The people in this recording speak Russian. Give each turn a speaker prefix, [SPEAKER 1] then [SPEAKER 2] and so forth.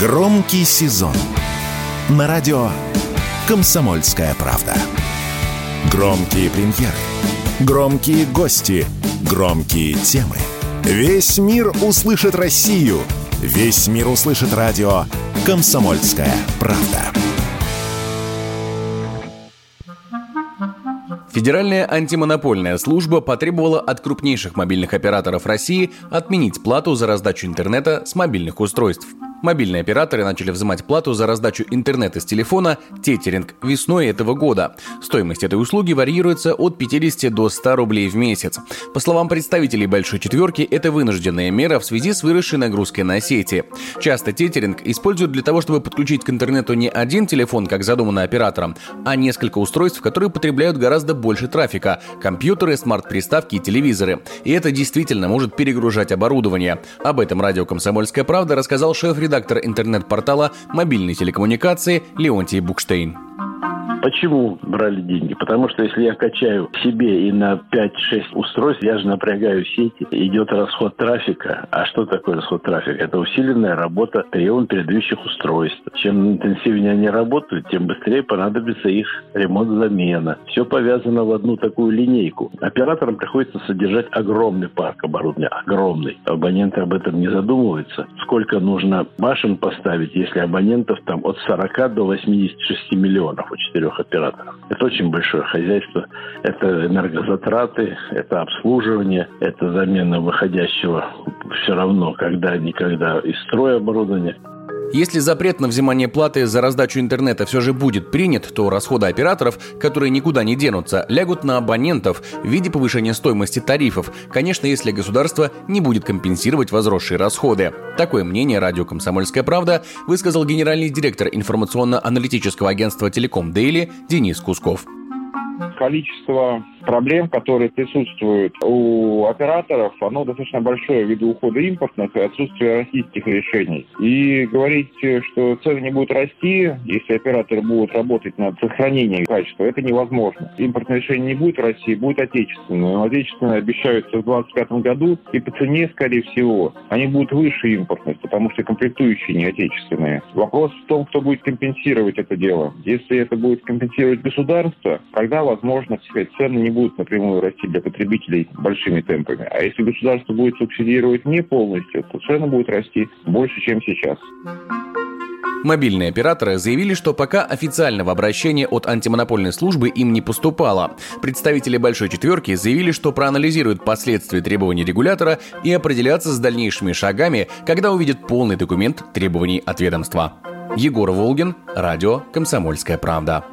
[SPEAKER 1] Громкий сезон на радио «Комсомольская правда». Громкие премьеры, громкие гости, громкие темы. Весь мир услышит Россию. Весь мир услышит радио «Комсомольская правда».
[SPEAKER 2] Федеральная антимонопольная служба потребовала от крупнейших мобильных операторов России отменить плату за раздачу интернета с мобильных устройств. Мобильные операторы начали взимать плату за раздачу интернета с телефона тетеринг весной этого года. Стоимость этой услуги варьируется от 50 до 100 рублей в месяц. По словам представителей Большой Четверки, это вынужденная мера в связи с выросшей нагрузкой на сети. Часто тетеринг используют для того, чтобы подключить к интернету не один телефон, как задумано оператором, а несколько устройств, которые потребляют гораздо больше трафика – компьютеры, смарт-приставки и телевизоры. И это действительно может перегружать оборудование. Об этом радио «Комсомольская правда» рассказал шеф редактор интернет-портала мобильной телекоммуникации Леонтий Букштейн.
[SPEAKER 3] Почему брали деньги? Потому что если я качаю себе и на 5-6 устройств, я же напрягаю сети, идет расход трафика. А что такое расход трафика? Это усиленная работа приема передающих устройств. Чем интенсивнее они работают, тем быстрее понадобится их ремонт-замена. Все повязано в одну такую линейку. Операторам приходится содержать огромный парк оборудования, огромный. Абоненты об этом не задумываются. Сколько нужно башен поставить, если абонентов там от 40 до 86 миллионов у четырех трех операторов. Это очень большое хозяйство. Это энергозатраты, это обслуживание, это замена выходящего все равно когда-никогда из строя оборудования.
[SPEAKER 2] Если запрет на взимание платы за раздачу интернета все же будет принят, то расходы операторов, которые никуда не денутся, лягут на абонентов в виде повышения стоимости тарифов, конечно, если государство не будет компенсировать возросшие расходы. Такое мнение радио «Комсомольская правда» высказал генеральный директор информационно-аналитического агентства «Телеком Дейли» Денис Кусков.
[SPEAKER 4] Количество проблем, которые присутствуют у операторов, оно достаточно большое ввиду ухода импортных и отсутствия российских решений. И говорить, что цены не будут расти, если операторы будут работать над сохранением качества, это невозможно. Импортное решение не будет в России, будет отечественное. Но отечественное обещаются в 2025 году, и по цене, скорее всего, они будут выше импортных, потому что комплектующие не отечественные. Вопрос в том, кто будет компенсировать это дело. Если это будет компенсировать государство, тогда, возможно, сказать, цены не будут будут напрямую расти для потребителей большими темпами. А если государство будет субсидировать не полностью, то цены будут расти больше, чем сейчас.
[SPEAKER 2] Мобильные операторы заявили, что пока официального обращения от антимонопольной службы им не поступало. Представители Большой Четверки заявили, что проанализируют последствия требований регулятора и определятся с дальнейшими шагами, когда увидят полный документ требований от ведомства. Егор Волгин, радио «Комсомольская правда».